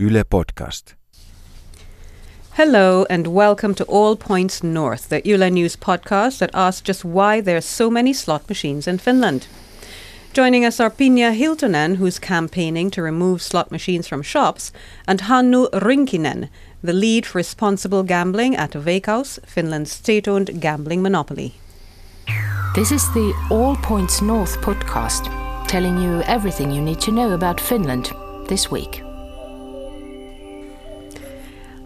Yle Podcast. Hello and welcome to All Points North, the Yle News podcast that asks just why there are so many slot machines in Finland. Joining us are Pinja Hiltunen, who's campaigning to remove slot machines from shops, and Hannu Rinkinen, the lead for responsible gambling at Veikkaus, Finland's state-owned gambling monopoly. This is the All Points North podcast, telling you everything you need to know about Finland this week.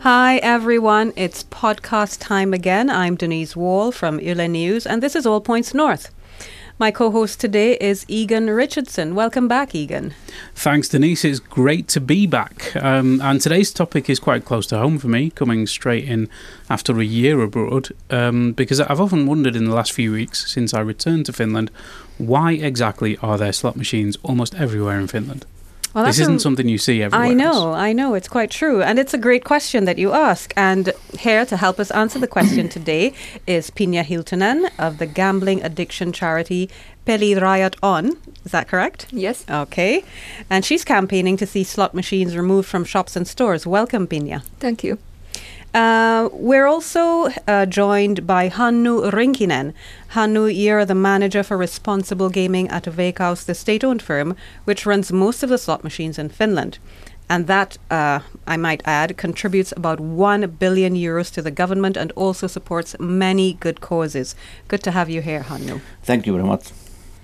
Hi everyone, it's podcast time again. I'm Denise Wall from Yle News, and this is All Points North. My co-host today is Egan Richardson. Welcome back, Egan. Thanks, Denise. It's great to be back. Um, and today's topic is quite close to home for me, coming straight in after a year abroad, um, because I've often wondered in the last few weeks since I returned to Finland, why exactly are there slot machines almost everywhere in Finland? Well, this isn't a- something you see everywhere. I else. know, I know, it's quite true. And it's a great question that you ask. And here to help us answer the question today is Pinja Hiltunen of the gambling addiction charity Pelirajaton. Is that correct? Yes, Okay. And she's campaigning to see slot machines removed from shops and stores. Welcome, Pinja. thank you. Uh, we're also uh, joined by Hannu Rinkinen. Hannu, you're the manager for responsible gaming at Veikkaus, the state-owned firm, which runs most of the slot machines in Finland. And that, uh, I might add, contributes about 1 billion euros to the government and also supports many good causes. Good to have you here, Hannu. Thank you very much.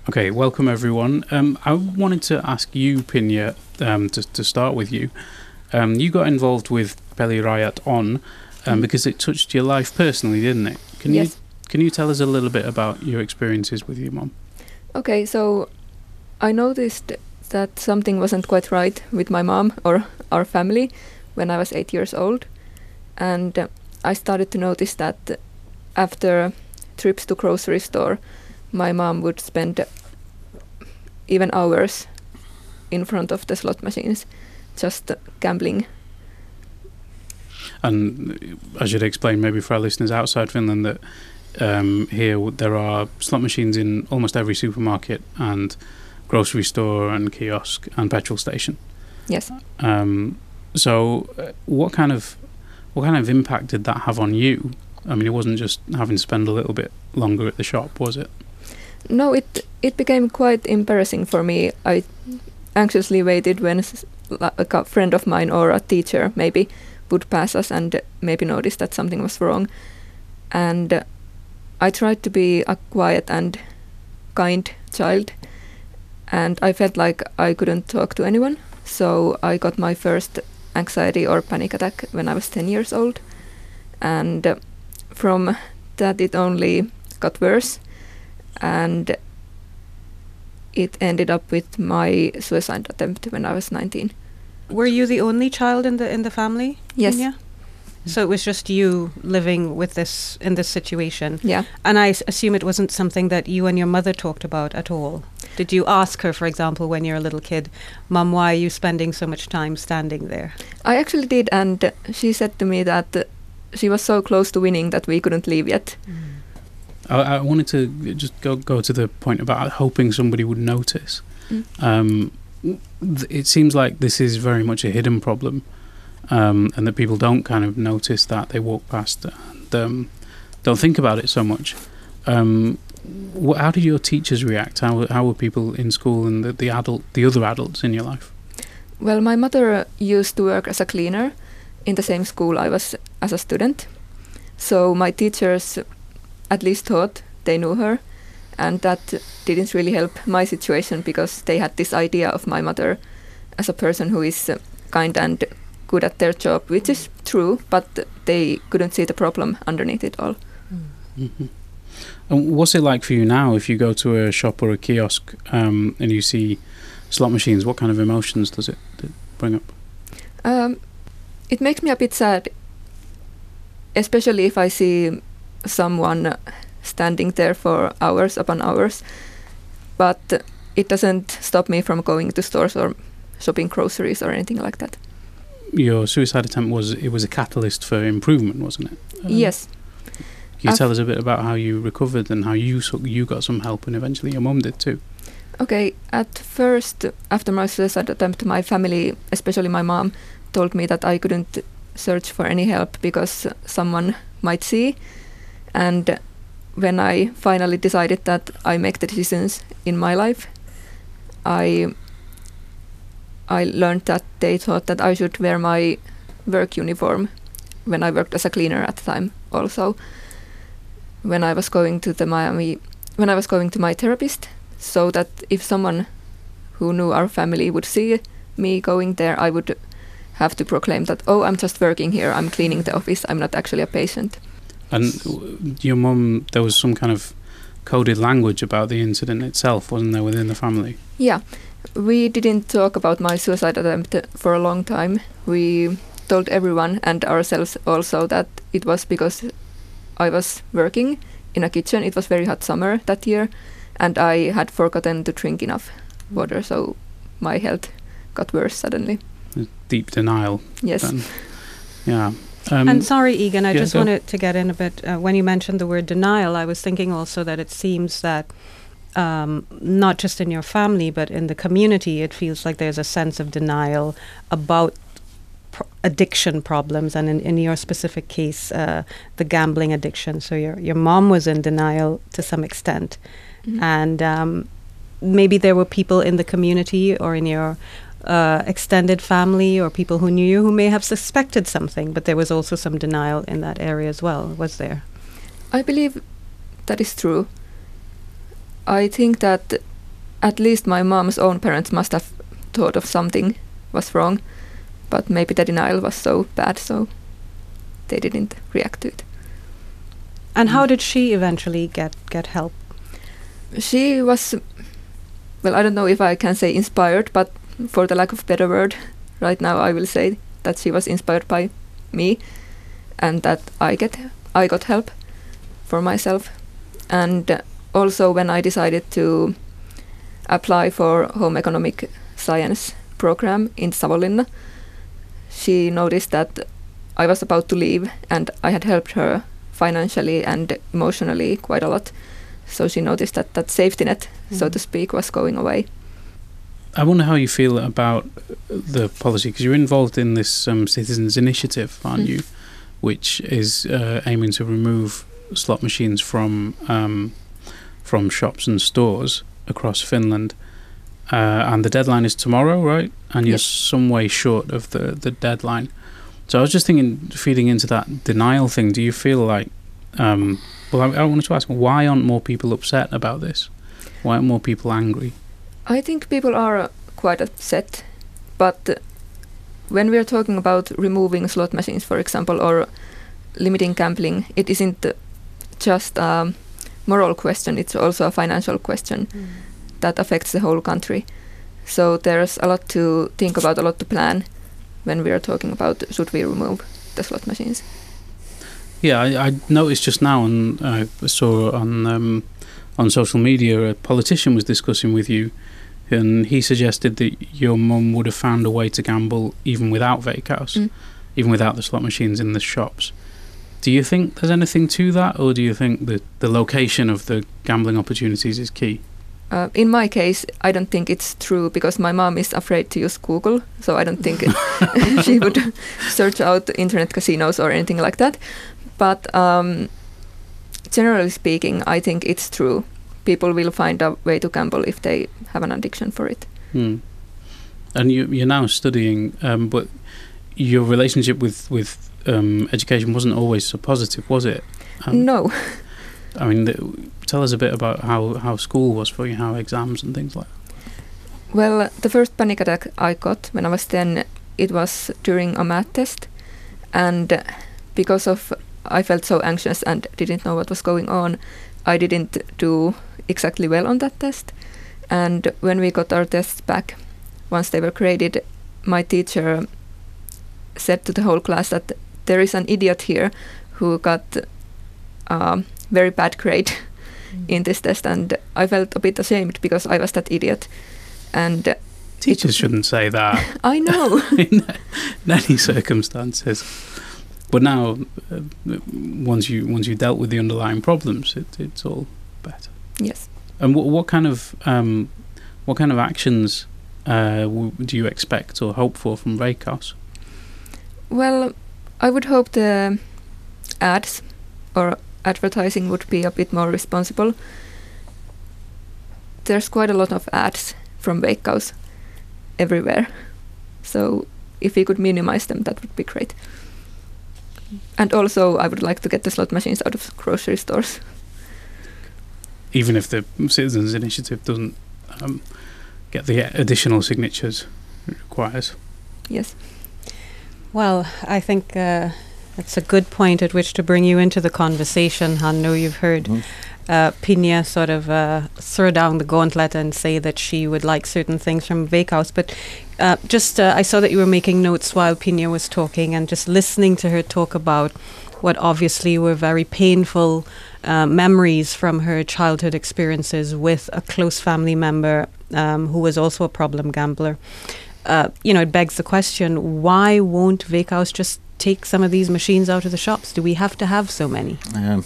Okay, welcome everyone. Um, I wanted to ask you, Pinja, um, to, to start with you. Um, you got involved with Pelirajaton um, Mm. because it touched your life personally, didn't it? Can you can you tell us a little bit about your experiences with your mom? Okay, so I noticed that something wasn't quite right with my mom or our family when I was eight years old. And uh, I started to notice that after trips to grocery store, my mom would spend even hours in front of the slot machines just gambling. And I should explain maybe for our listeners outside Finland that um, here there are slot machines in almost every supermarket and grocery store and kiosk and petrol station. Yes. Um, so, uh, what kind of what kind of impact did that have on you? I mean, it wasn't just having to spend a little bit longer at the shop, was it? No, it it became quite embarrassing for me. I anxiously waited when like a friend of mine or a teacher maybe would pass us and maybe notice that something was wrong. And I tried to be a quiet and kind child, and I felt like I couldn't talk to anyone. So I got my first anxiety or panic attack when I was 10 years old. And from that, it only got worse and it ended up with my suicide attempt when I was 19. Were you the only child in the in the family? Yes. Pinja? So it was just you living with this in this situation. Yeah. And I s- assume it wasn't something that you and your mother talked about at all. Did you ask her, for example, when you're a little kid, "Mom, why are you spending so much time standing there? I actually did, and she said to me that she was so close to winning that we couldn't leave yet. Mm. I, I wanted to just go go to the point about hoping somebody would notice. Mm. Um, th- it seems like this is very much a hidden problem, um, and that people don't kind of notice that they walk past and um, don't think about it so much. Um, wh- how did your teachers react? How how were people in school and the, the adult, the other adults in your life? Well, my mother used to work as a cleaner in the same school I was as a student. So my teachers at least thought they knew her. And that didn't really help my situation because they had this idea of my mother as a person who is uh, kind and good at their job, which is true, but they couldn't see the problem underneath it all. Mm-hmm. And what's it like for you now if you go to a shop or a kiosk um, and you see slot machines? What kind of emotions does it, it bring up? Um, it makes me a bit sad, especially if I see someone standing there for hours upon hours. But it doesn't stop me from going to stores or shopping groceries or anything like that. Your suicide attempt was it was a catalyst for improvement, wasn't it? Um, yes. Can you I've- tell us a bit about how you recovered and how you so- you got some help and eventually your mum did too? Okay, at first, after my suicide attempt, my family, especially my mom, told me that I couldn't search for any help because someone might see. And when I finally decided that I make the decisions in my life, I I learned that they thought that I should wear my work uniform when I worked as a cleaner at the time. Also, when I was going to the Miami, when I was going to my therapist, so that if someone who knew our family would see me going there, I would have to proclaim that, oh, I'm just working here, I'm cleaning the office, I'm not actually a patient. And your mum, there was some kind of coded language about the incident itself, wasn't there, within the family? Yeah, we didn't talk about my suicide attempt for a long time. We told everyone and ourselves also that it was because I was working in a kitchen. It was very hot summer that year, and I had forgotten to drink enough water, so my health got worse suddenly. Deep denial. Yes. Then. Yeah. Um, and sorry, Egan, I yeah, just go. wanted to get in a bit. Uh, when you mentioned the word denial, I was thinking also that it seems that um, not just in your family, but in the community, it feels like there's a sense of denial about pr- addiction problems, and in, in your specific case, uh, the gambling addiction. So your your mom was in denial to some extent, Mhm. and um, maybe there were people in the community or in your uh, extended family or people who knew you who may have suspected something, but there was also some denial in that area as well, was there? I believe that is true. I think that at least my mom's own parents must have thought of something was wrong, but maybe the denial was so bad, so they didn't react to it. And how Mm. did she eventually get, get help? She was, well, I don't know if I can say inspired, but for the lack of better word, right now I will say that she was inspired by me, and that I get I got help for myself, and also when I decided to apply for home economic science program in Savonlinna, she noticed that I was about to leave, and I had helped her financially and emotionally quite a lot. So she noticed that that safety net, so Mhm. to speak, was going away. I wonder how you feel about the policy because you're involved in this um, citizens initiative, aren't Mm. you? Which is uh, aiming to remove slot machines from um, from shops and stores across Finland. Uh, and the deadline is tomorrow, right? And you're Yes. some way short of the, the deadline. So I was just thinking, feeding into that denial thing. Do you feel like? Um, well, I, I wanted to ask, why aren't more people upset about this? Why aren't more people angry? I think people are uh, quite upset, but uh, when we are talking about removing slot machines, for example, or limiting gambling, it isn't uh, just a moral question, it's also a financial question mm. that affects the whole country. So there's a lot to think about, a lot to plan when we are talking about should we remove the slot machines. Yeah, I, I noticed just now, and I saw on um, on social media, a politician was discussing with you, and he suggested that your mum would have found a way to gamble even without Veikkaus, Mm. even without the slot machines in the shops. Do you think there's anything to that, or do you think that the location of the gambling opportunities is key? Uh, in my case, I don't think it's true because my mom is afraid to use Google, so I don't think she would search out internet casinos or anything like that. But um, generally speaking, I think it's true. People will find a way to gamble if they have an addiction for it. Hmm. And you, you're now studying, um, but your relationship with with um, education wasn't always so positive, was it? Um, no, I mean, th- tell us a bit about how, how school was for you, how exams and things like that. well, the first panic attack I got when I was 10, it was during a math test. And because of I felt so anxious and didn't know what was going on, I didn't do exactly well on that test. And when we got our tests back, once they were graded, my teacher said to the whole class that there is an idiot here who got a very bad grade mm. in this test, and I felt a bit ashamed because I was that idiot. And Teachers shouldn't say that I know. in, in any circumstances. But now, uh, once you once you dealt with the underlying problems, it, it's all better. yes. And what what kind of um, what kind of actions uh, w- do you expect or hope for from Veikkaus? Well, I would hope the ads or advertising would be a bit more responsible. There's quite a lot of ads from Veikkaus everywhere. So if we could minimize them, that would be great. And also, I would like to get the slot machines out of grocery stores. Even if the citizens' initiative doesn't um, get the additional signatures it requires. Yes. Well, I think uh, that's a good point at which to bring you into the conversation, Hannu. You've heard Mhm. Uh, sort of uh, throw down the gauntlet and say that she would like certain things from Veikkaus. But uh, just, uh, I saw that you were making notes while Pinja was talking and just listening to her talk about what obviously were very painful uh, memories from her childhood experiences with a close family member um, who was also a problem gambler. Uh, you know, it begs the question: Why won't Veikkaus just take some of these machines out of the shops? Do we have to have so many? Um,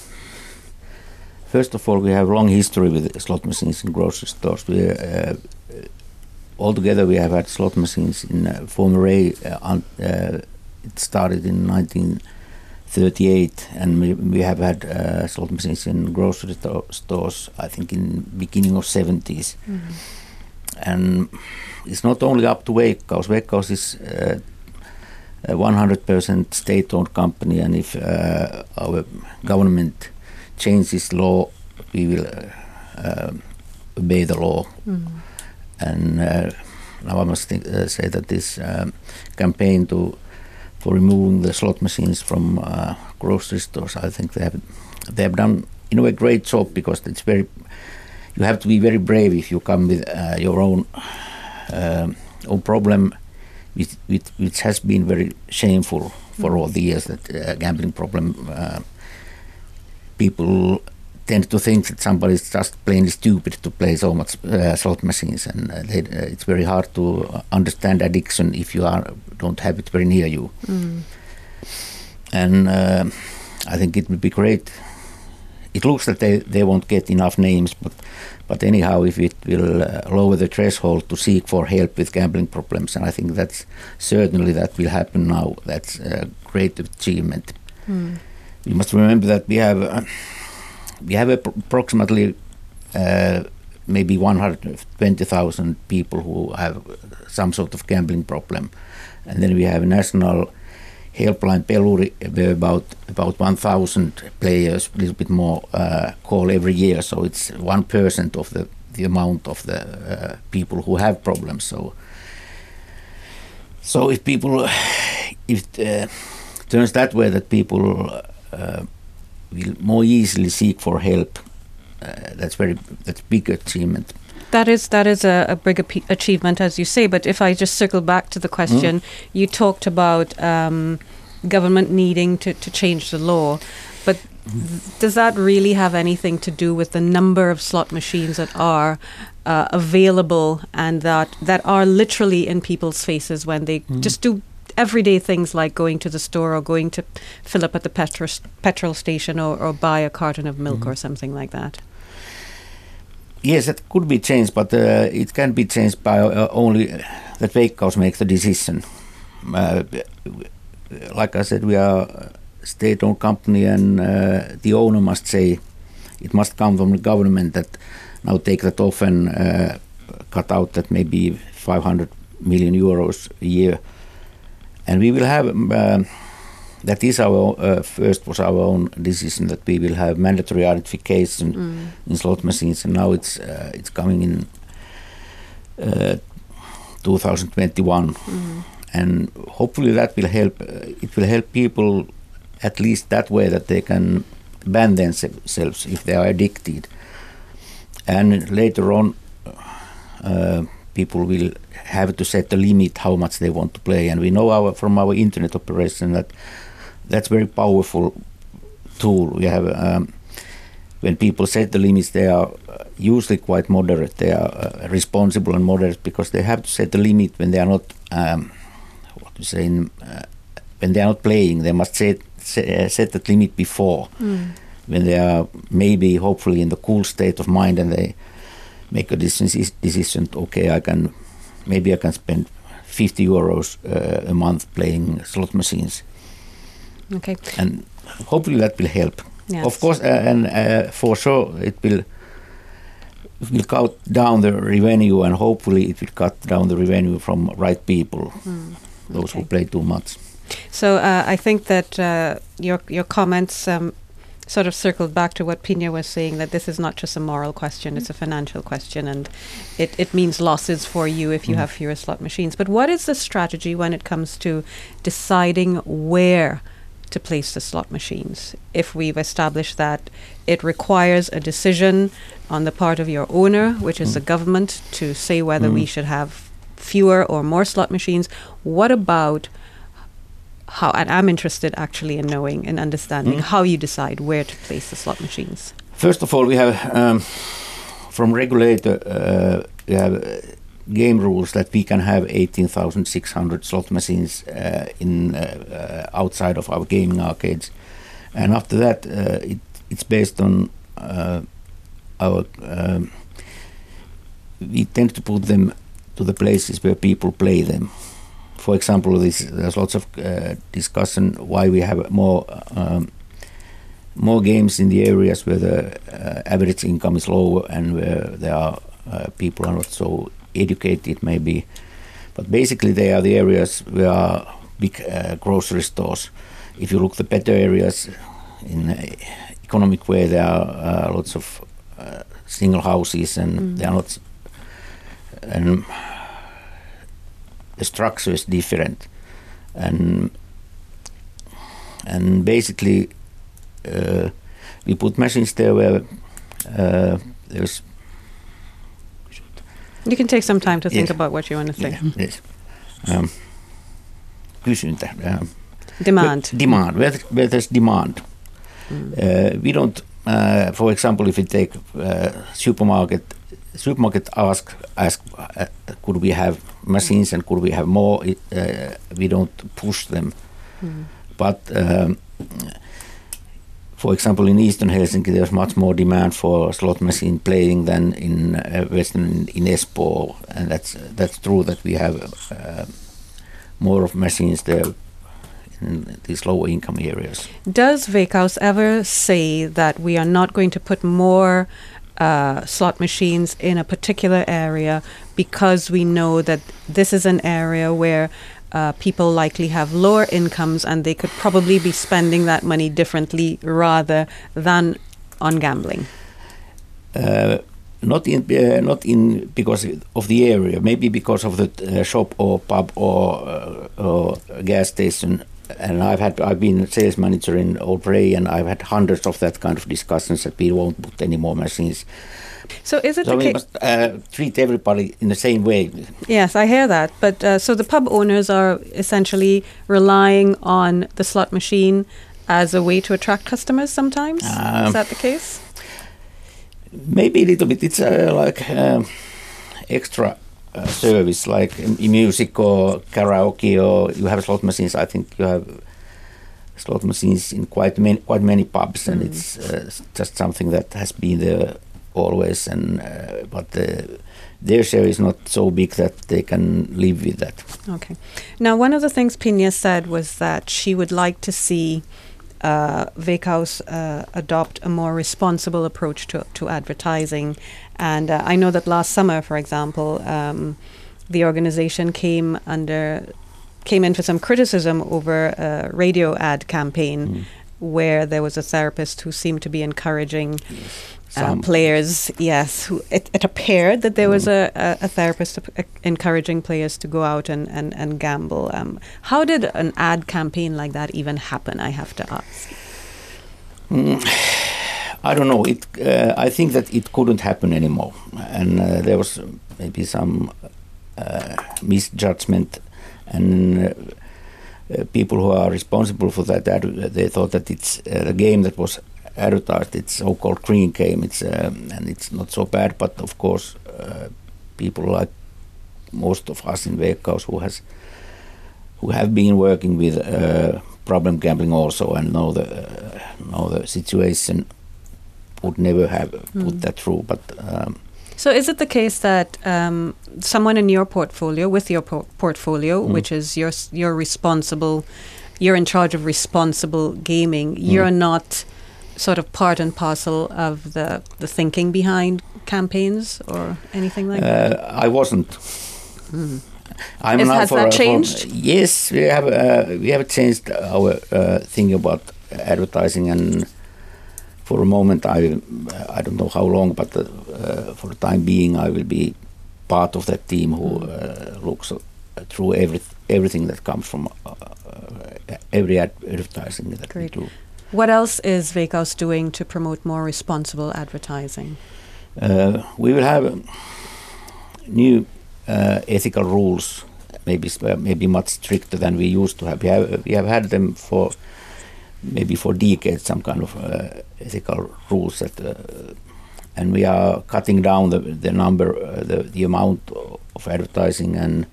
first of all, we have long history with slot machines in grocery stores. We, uh, altogether, we have had slot machines in uh, former A. Uh, uh, it started in 1938, and we, we have had uh, slot machines in grocery sto- stores. I think in beginning of 70s, and it's not only up to Veikkaus. Veikkaus is. Uh, a 100% state-owned company, and if uh, our government changes this law, we will uh, uh, obey the law. And uh, now I must think, uh, say that this um, campaign to for removing the slot machines from uh, grocery stores, I think they have they have done in a way great job because it's very you have to be very brave if you come with uh, your own um, own problem which, which, which has been very shameful for all the years that uh, gambling problem uh, people tend to think that somebody is just plainly stupid to play so much uh, slot machines and uh, they, uh, it's very hard to understand addiction if you are don't have it very near you. And uh, I think it would be great. It looks that they, they won't get enough names but but anyhow if it will uh, lower the threshold to seek for help with gambling problems and I think that's certainly that will happen now. That's a great achievement we must remember that we have uh, we have approximately uh, maybe 120,000 people who have some sort of gambling problem and then we have national helpline Peluuri where about about 1,000 players, a little bit more, uh, call every year. So it's one percent of the the amount of the uh, people who have problems. So so if people if it uh, turns that way that people uh, will more easily seek for help, uh, that's very that's big achievement. That is that is a, a big ape- achievement, as you say. But if I just circle back to the question, you talked about um, government needing to, to change the law, but th- does that really have anything to do with the number of slot machines that are uh, available and that that are literally in people's faces when they just do everyday things like going to the store or going to fill up at the petrol petrol station or, or buy a carton of milk or something like that? Yes, that could be changed, but uh, it can be changed by uh, only that Veikkaus makes the decision. Uh, like I said, we are a state-owned company, and uh, the owner must say it must come from the government that now take that off and uh, cut out that maybe 500 million euros a year, and we will have. Um, that is our uh, first was our own decision that we will have mandatory identification in slot machines, and now it's uh, it's coming in uh, 2021, and hopefully that will help. Uh, it will help people at least that way that they can ban themselves if they are addicted, and later on. Uh, people will have to set a limit how much they want to play. And we know our from our internet operation that that's very powerful tool. We have um, when people set the limits they are uh, usually quite moderate. They are uh, responsible and moderate because they have to set the limit when they are not um, what to say in, uh, when they are not playing they must set set, set that limit before. When they are maybe hopefully in the cool state of mind and they make a decision, decision okay i can maybe i can spend 50 euros uh, a month playing slot machines, Okay. and hopefully that will help. Yes. Of course, uh, and uh, for sure it will will cut down the revenue, and hopefully it will cut down the revenue from right people, those who play too much. So uh, I think that uh, your your comments um, sort of circled back to what Pinja was saying that this is not just a moral question; it's a financial question, and it, it means losses for you if you Mm. have fewer slot machines. But what is the strategy when it comes to deciding where to place the slot machines? If we've established that it requires a decision on the part of your owner, which is the government, to say whether we Mm. should have fewer or more slot machines. What about how? And I'm interested actually in knowing and understanding Mm. how you decide where to place the slot machines. First of all, we have um, from regulator uh, we have uh, game rules that we can have 18,600 slot machines uh, in uh, uh, outside of our gaming arcades, and after that, uh, it, it's based on uh, our. Um, we tend to put them to the places where people play them. For example, this, there's lots of uh, discussion why we have more. Um, more games in the areas where the uh, average income is low and where there are uh, people are not so educated maybe but basically they are the areas where are big uh, grocery stores if you look the better areas in economic way there are uh, lots of uh, single houses and Mm. they are not and the structure is different and and basically uh, we put machines there where uh, there's You can take some time to think Yes. about what you want to say. yeah, yes. um, kysyntä um, Demand. demand where, where there's demand Mm. uh, we don't uh, for example if you take uh, supermarket supermarket ask ask uh, could we have machines and could we have more uh, we don't push them Mm. But um, for example, in Eastern Helsinki, there's much more demand for slot machine playing than in uh, Western in Espoo, and that's that's true that we have uh, more of machines there in these lower income areas. Does Veikkaus ever say that we are not going to put more uh, slot machines in a particular area because we know that this is an area where uh, people likely have lower incomes and they could probably be spending that money differently rather than on gambling? Uh, not in uh, not in because of the area, maybe because of the uh, shop or pub or, uh, or gas station. And I've had I've been sales manager in Old RAY, and I've had hundreds of that kind of discussions that we won't put any more machines. So is it So the we case? must uh, treat everybody in the same way. Yes, I hear that. But uh, so the pub owners are essentially relying on the slot machine as a way to attract customers sometimes? Um, is that the case? Maybe a little bit. It's uh, like um, extra uh, service, like music or karaoke, or you have slot machines. I think you have slot machines in quite many quite many pubs, and Mm. it's uh, just something that has been there always. And uh, but uh, their share is not so big that they can live with that. Okay. Now, one of the things Pinja said was that she would like to see uh, Veikkaus uh, adopt a more responsible approach to, to advertising. And uh, I know that last summer, for example, um, the organization came under came in for some criticism over a radio ad campaign Mm. Where there was a therapist who seemed to be encouraging uh, players. Yes, who, it, it appeared that there was Mm. a, a, a therapist uh, encouraging players to go out and, and, and gamble. Um, how did an ad campaign like that even happen? I have to ask. Mm, I don't know. It. Uh, I think that it couldn't happen anymore, and uh, there was maybe some uh, misjudgment, and people who are responsible for that, ad- they thought that it's uh, the game that was advertised. It's so-called green game. It's um, and it's not so bad, but of course, uh, people like most of us in Veikkaus who has who have been working with uh, problem gambling also and know the uh, know the situation would never have put Mm. that through. But um, So, is it the case that um, someone in your portfolio, with your por- portfolio, Mm. which is your you're responsible, you're in charge of responsible gaming. Mm. You're not sort of part and parcel of the the thinking behind campaigns or anything like that. Uh, I wasn't. Mm. I'm Is- now has for that a- for- changed? yes, we have uh, we have changed our uh, thing about advertising, and for a moment, I I don't know how long, but uh, for the time being, I will be part of that team who Mm. uh, looks uh, through every everything that comes from uh, every advertising that Great. we do. What else is Veikkaus doing to promote more responsible advertising? Uh, we will have um, new uh, ethical rules, maybe maybe much stricter than we used to have. We have we have had them for maybe for decades, some kind of uh, ethical rules that, uh, and we are cutting down the the number, uh, the the amount of advertising, and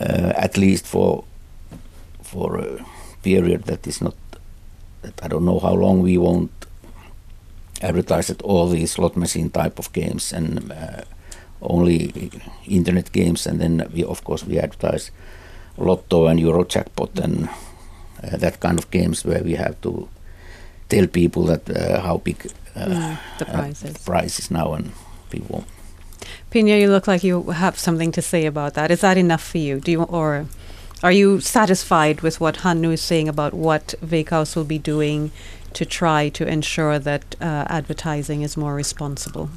uh, at least for for a period that is not that I don't know how long we won't advertise at all these slot machine type of games and uh, only internet games. And then we of course we advertise lotto and euro jackpot and uh, that kind of games where we have to tell people that uh, how big uh, the uh, prizes. price is now and people Pinja, you look like you have something to say about that. Is that enough for you? Do you or are you satisfied with what Hannu is saying about what Veikkaus will be doing to try to ensure that uh, advertising is more responsible?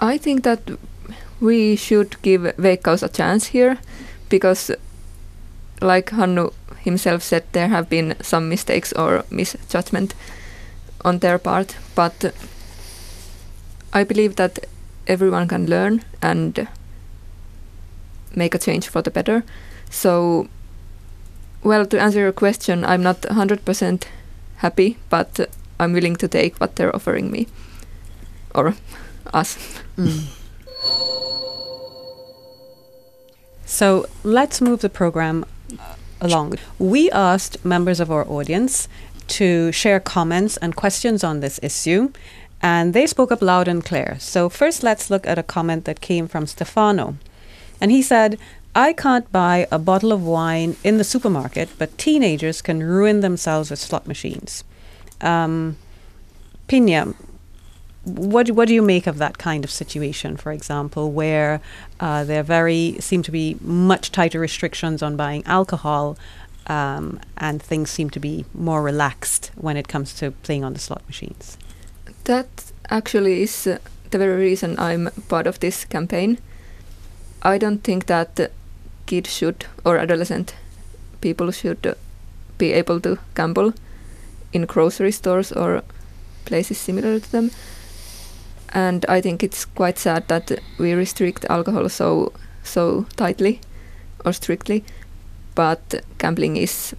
I think that we should give Veikkaus a chance here because, like Hannu himself said, there have been some mistakes or misjudgment on their part. But I believe that everyone can learn and make a change for the better. So, well, to answer your question, I'm not 100% happy, but I'm willing to take what they're offering me or us. Mm. So let's move the program along. We asked members of our audience to share comments and questions on this issue, and they spoke up loud and clear. So, first, let's look at a comment that came from Stefano. And he said, I can't buy a bottle of wine in the supermarket, but teenagers can ruin themselves with slot machines. Um, Pinja, what what do you make of that kind of situation? For example, where uh, there very seem to be much tighter restrictions on buying alcohol, um, and things seem to be more relaxed when it comes to playing on the slot machines. That actually is uh, the very reason I'm part of this campaign. I don't think that kids should or adolescent people should uh, be able to gamble in grocery stores or places similar to them. And I think it's quite sad that we restrict alcohol so so tightly or strictly, but gambling is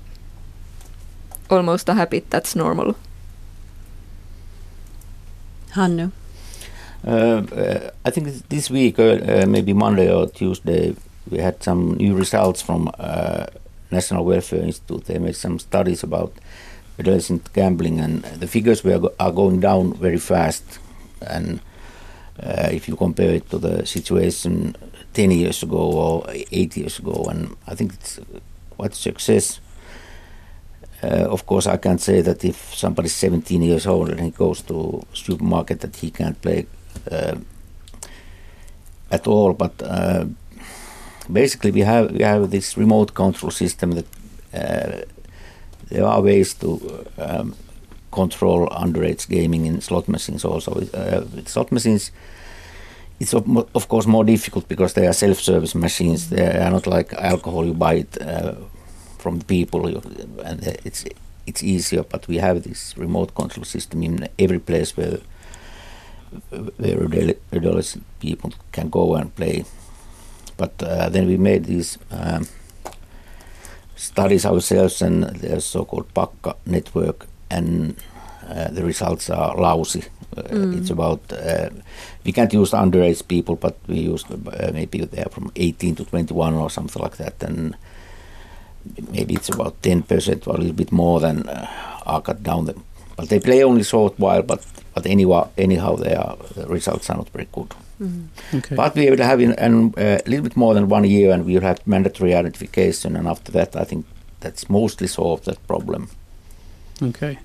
almost a habit that's normal. Hannu. Uh, uh, I think this week, uh, uh, maybe Monday or Tuesday, we had some new results from uh, National Welfare Institute. They made some studies about adolescent gambling, and the figures were go- are going down very fast. And uh, if you compare it to the situation 10 years ago or 8 years ago, and I think it's quite success. Uh, of course, I can't say that if somebody's 17 years old and he goes to supermarket that he can't play uh, at all. But uh, basically, we have we have this remote control system that uh, there are ways to um, control underage gaming in slot machines. Also, uh, with slot machines. It's of, of course more difficult because they are self-service machines. They are not like alcohol; you buy it uh, from the people, and it's it's easier. But we have this remote control system in every place where where adole- adolescent people can go and play. But uh, then we made these um, studies ourselves, and there's so-called Pakka network, and uh, the results are lousy. Uh, Mm. It's about uh, we can't use underage people, but we use uh, maybe they're from 18 to 21 or something like that, and maybe it's about 10 percent or a little bit more than uh, are cut down them. But they play only short while, but but anyhow, anyhow, they are, the results are not very good. Okay. But we will have in, an, uh, a little bit more than one year, and we will have mandatory identification, and after that, I think that's mostly solved that problem. Okay.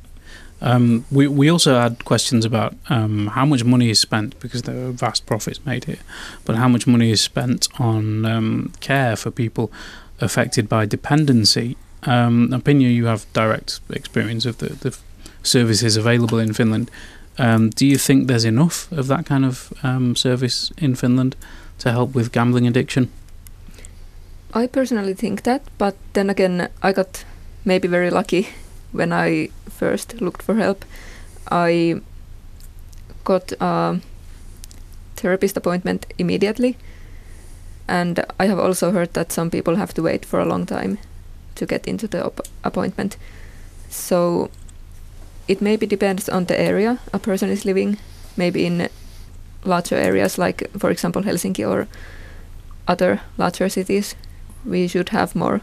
Um, we we also had questions about um, how much money is spent because there are vast profits made here, but how much money is spent on um, care for people affected by dependency. Um, Opinion, you have direct experience of the, the services available in Finland. Um, do you think there's enough of that kind of um, service in Finland to help with gambling addiction? I personally think that, but then again, I got maybe very lucky when I first looked for help. I got a therapist appointment immediately, and I have also heard that some people have to wait for a long time to get into the appointment. So it maybe depends on the area a person is living. Maybe in larger areas like, for example, Helsinki or other larger cities, we should have more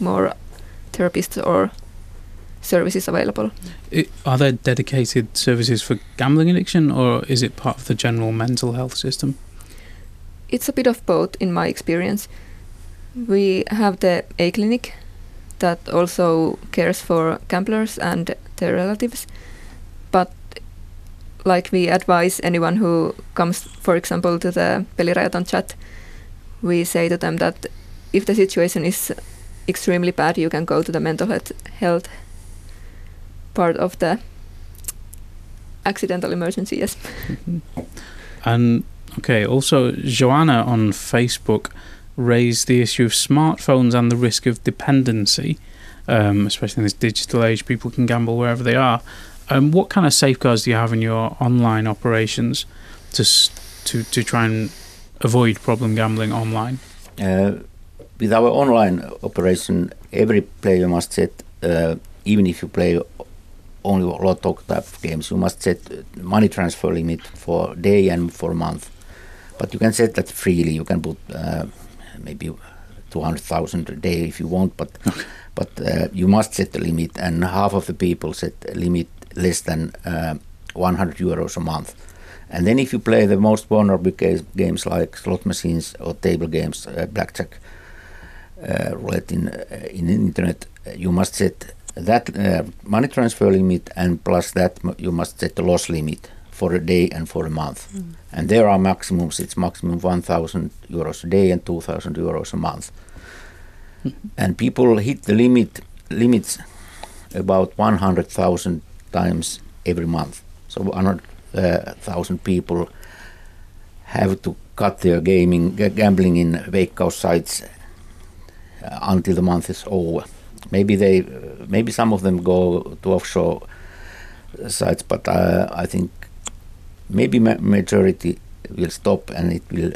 more therapists or services available. I are there dedicated services for gambling addiction, or is it part of the general mental health system? It's a bit of both in my experience. We have the A clinic that also cares for gamblers and their relatives, but like we advise anyone who comes, for example, to the Pelirajaton chat, we say to them that if the situation is extremely bad, you can go to the mental health, health part of the accidental emergency. Yes. And okay, also Joanna on Facebook raised the issue of smartphones and the risk of dependency, um, especially in this digital age. People can gamble wherever they are. Um, what kind of safeguards do you have in your online operations to to to try and avoid problem gambling online? Uh, with our online operation, every player must set, uh, even if you play only lotto type of games, you must set money transfer limit for day and for month. But you can set that freely. You can put uh, maybe 200,000 a day if you want, but but uh, you must set the limit, and half of the people set a limit less than uh, 100 euros a month. And then if you play the most vulnerable ga- games like slot machines or table games, uh, blackjack, uh, roulette in, uh, in internet, you must set that uh, money transfer limit and plus that you must set the loss limit for a day and for a month. And there are maximums, it's maximum 1,000 euros a day and 2,000 euros a month. And people hit the limit limits about 100,000 times every month. So 100,000 people have to cut their gaming ga- gambling in Veikkaus sites uh, until the month is over. Maybe they, uh, maybe some of them go to offshore sites, but uh, I think maybe ma- majority will stop and it will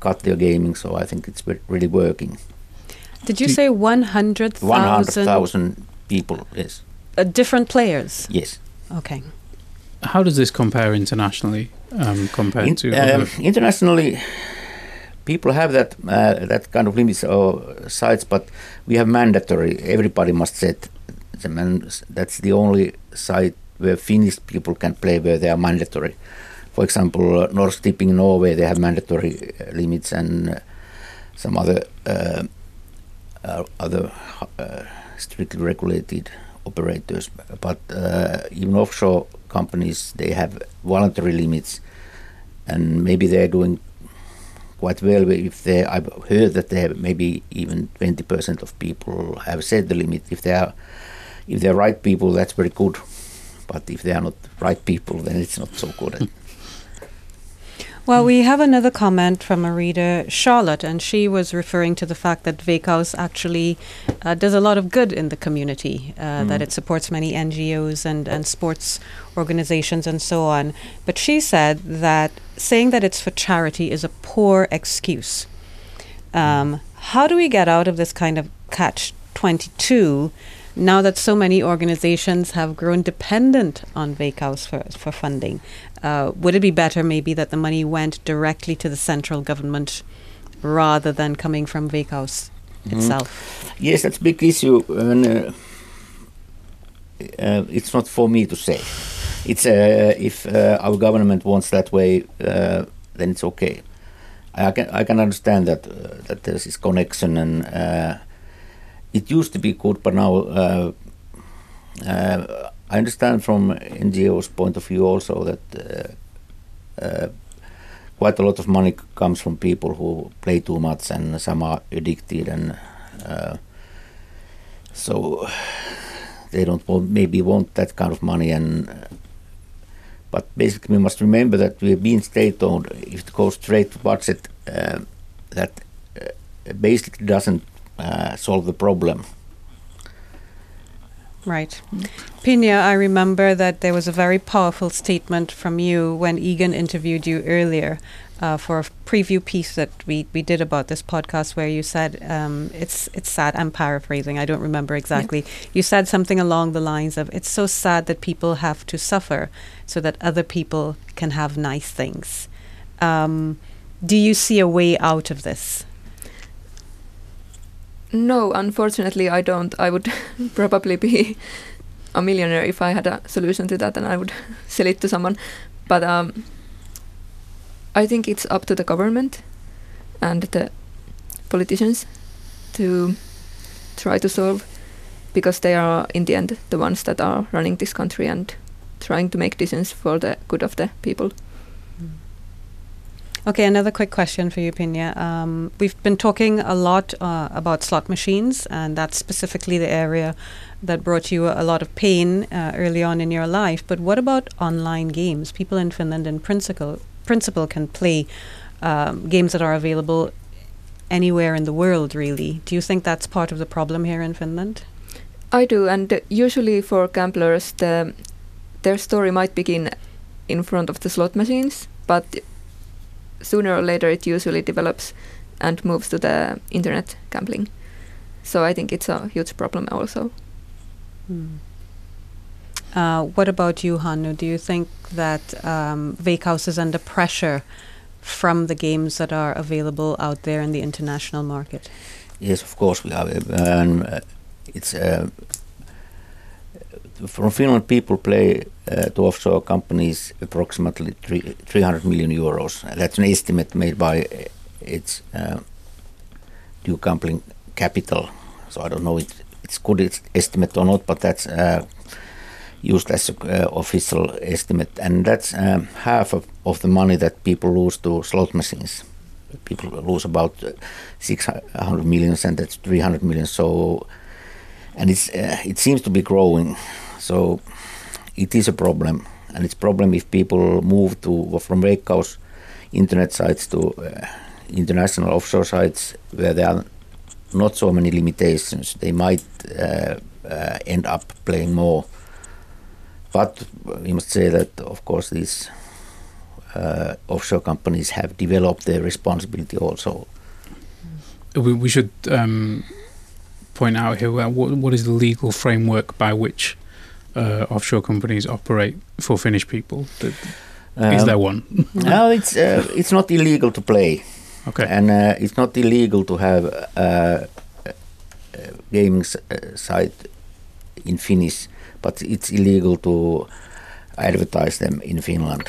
cut their gaming. So I think it's ve- really working. Did you say 100,000 100,000 people, yes, uh, different players? yes. Okay. How does this compare internationally um, compared In- to um, internationally, people have that uh, that kind of limits or sites, but we have mandatory. Everybody must set the man. That's the only site where Finnish people can play where they are mandatory. For example, uh, Norsk Tipping in Norway they have mandatory uh, limits, and uh, some other uh, uh, other uh, strictly regulated operators. But uh, even offshore companies they have voluntary limits and maybe they're doing quite well if they I've heard that they have maybe even 20% of people have set the limit. If they are if they're right people that's very good. But if they are not right people then it's not so good Well, we have another comment from a reader, Charlotte, and she was referring to the fact that Veikkaus actually uh, does a lot of good in the community, uh, that Mm. it supports many NGOs and, and sports organizations and so on. But she said that saying that it's for charity is a poor excuse. Um, how do we get out of this kind of catch 22 now that so many organizations have grown dependent on Veikkaus for, for funding? Uh, would it be better maybe that the money went directly to the central government rather than coming from Veikkaus Mhm. itself? yes that's a big issue and uh, uh, it's not for me to say it's uh, if uh, our government wants that way, uh, then it's okay. I can I can understand that uh, that there's this connection, and uh, it used to be good, but now uh, uh, I understand from NGO's point of view also that uh, uh, quite a lot of money comes from people who play too much, and some are addicted, and uh, so they don't want, maybe want that kind of money and. Uh, but basically, we must remember that we're being state-owned. If it goes straight to budget, that basically doesn't uh, solve the problem. Right. Pinja, I remember that there was a very powerful statement from you when Egan interviewed you earlier uh, for a preview piece that we, we did about this podcast where you said um, it's it's sad. I'm paraphrasing. I don't remember exactly. You said something along the lines of it's so sad that people have to suffer so that other people can have nice things. Um, do you see a way out of this? No, unfortunately, I don't. I would probably be a millionaire if I had a solution to that, and I would sell it to someone. But um, I think it's up to the government and the politicians to try to solve, because they are in the end the ones that are running this country and trying to make decisions for the good of the people. Okay, another quick question for you, Pinja. Um, we've been talking a lot uh, about slot machines, and that's specifically the area that brought you a lot of pain uh, early on in your life. But what about online games? People in Finland, in principle, principle can play um, games that are available anywhere in the world, really. Do you think that's part of the problem here in Finland? I do, and usually for gamblers, the, their story might begin in front of the slot machines, but sooner or later it usually develops and moves to the internet gambling. So I think it's a huge problem also. Hmm. Uh, what about you, Hannu? Do you think that um, Veikkaus is under pressure from the games that are available out there in the international market? Yes, of course we are. Um, uh, it's uh, from Finland. People play to offshore companies approximately three, 300 million euros. That's an estimate made by uh, its due gambling capital. So I don't know if it's good estimate or not, but that's used as an uh, official estimate, and that's um, half of, of the money that people lose to slot machines. People lose about uh, 600 million, and that's 300 million. So, and it's uh, it seems to be growing. So, it is a problem, and it's a problem if people move to from Veikkaus internet sites to uh, international offshore sites where there are not so many limitations. They might uh, uh, end up playing more. But we must say that, of course, these uh, offshore companies have developed their responsibility also. We, we should um, point out here what, what is the legal framework by which uh, offshore companies operate for Finnish people? Is Um, there one? no, it's uh, it's not illegal to play, okay. and uh, it's not illegal to have uh, a gaming uh, site in Finnish, but it's illegal to advertise them in Finland.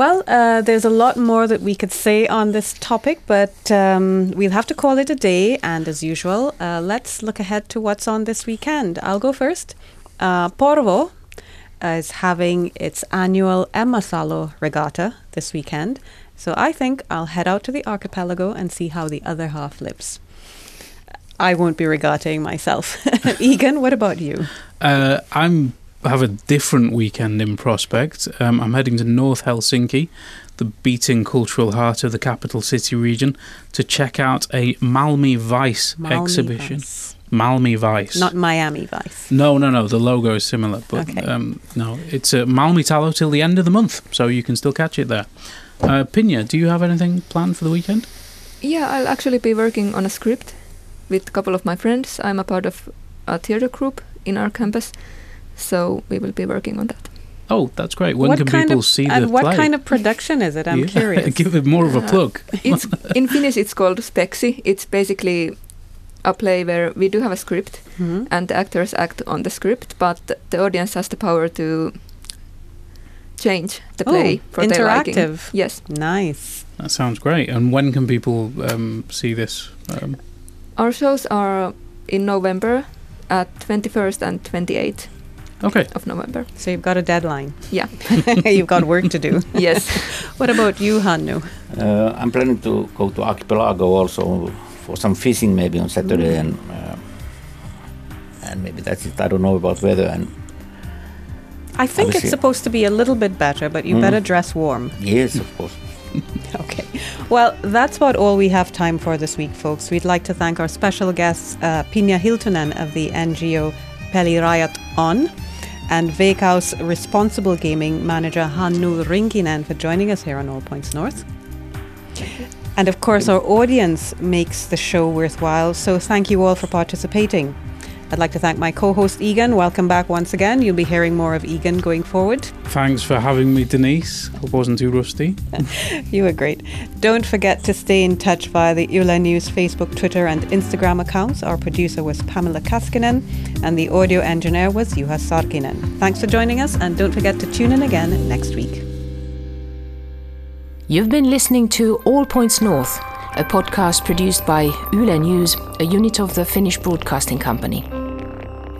Well, uh, there's a lot more that we could say on this topic, but um, we'll have to call it a day. And as usual, uh, let's look ahead to what's on this weekend. I'll go first. Uh, Porvoo is having its annual Emäsalo regatta this weekend. So I think I'll head out to the archipelago and see how the other half lives. I won't be regattaing myself. Egan, what about you? Uh, I'm have a different weekend in prospect. Um, I'm heading to North Helsinki, the beating cultural heart of the capital city region, to check out a Malmi Vice Malmi exhibition. Vice. Malmi Vice. Not Miami Vice. No, no, no. The logo is similar, but Okay. um, no, it's uh, Malmitalo till the end of the month, so you can still catch it there. Uh, Pinja, do you have anything planned for the weekend? Yeah, I'll actually be working on a script with a couple of my friends. I'm a part of a theater group in our campus, so we will be working on that. Oh, that's great. When what can kind people of, see and the what play? kind of production is it? I'm Yeah, curious. Give it more of a Uh, plug. It's in Finnish. It's called Speksi. It's basically a play where we do have a script Mhm. and the actors act on the script, but the audience has the power to change the Oh, play for their liking. interactive. Yes, Nice. That sounds great. And when can people um, see this? Um, our shows are in November at 21st and 28th okay. of November. So you've got a deadline. Yeah. you've got work to do. yes. What about you, Hannu? Uh, I'm planning to go to Archipelago also for some fishing maybe on Saturday and uh, and maybe that's it. I don't know about weather and I think it's supposed to be a little bit better, but you Mm. better dress warm. yes, of course. Okay. Well, that's about all we have time for this week, folks. We'd like to thank our special guests, uh, Pinja Hiltunen of the NGO Pelirajat On and Veikkaus Responsible Gaming Manager Hannu Rinkinen for joining us here on All Points North. And of course, our audience makes the show worthwhile, so thank you all for participating. I'd like to thank my co host Egan. Welcome back once again. You'll be hearing more of Egan going forward. Thanks for having me, Denise. Hope I wasn't too rusty. You were great. Don't forget to stay in touch via the Yle News Facebook, Twitter, and Instagram accounts. Our producer was Pamela Kaskinen, and the audio engineer was Juha Sarkinen. Thanks for joining us, and don't forget to tune in again next week. You've been listening to All Points North, a podcast produced by Yle News, a unit of the Finnish Broadcasting Company.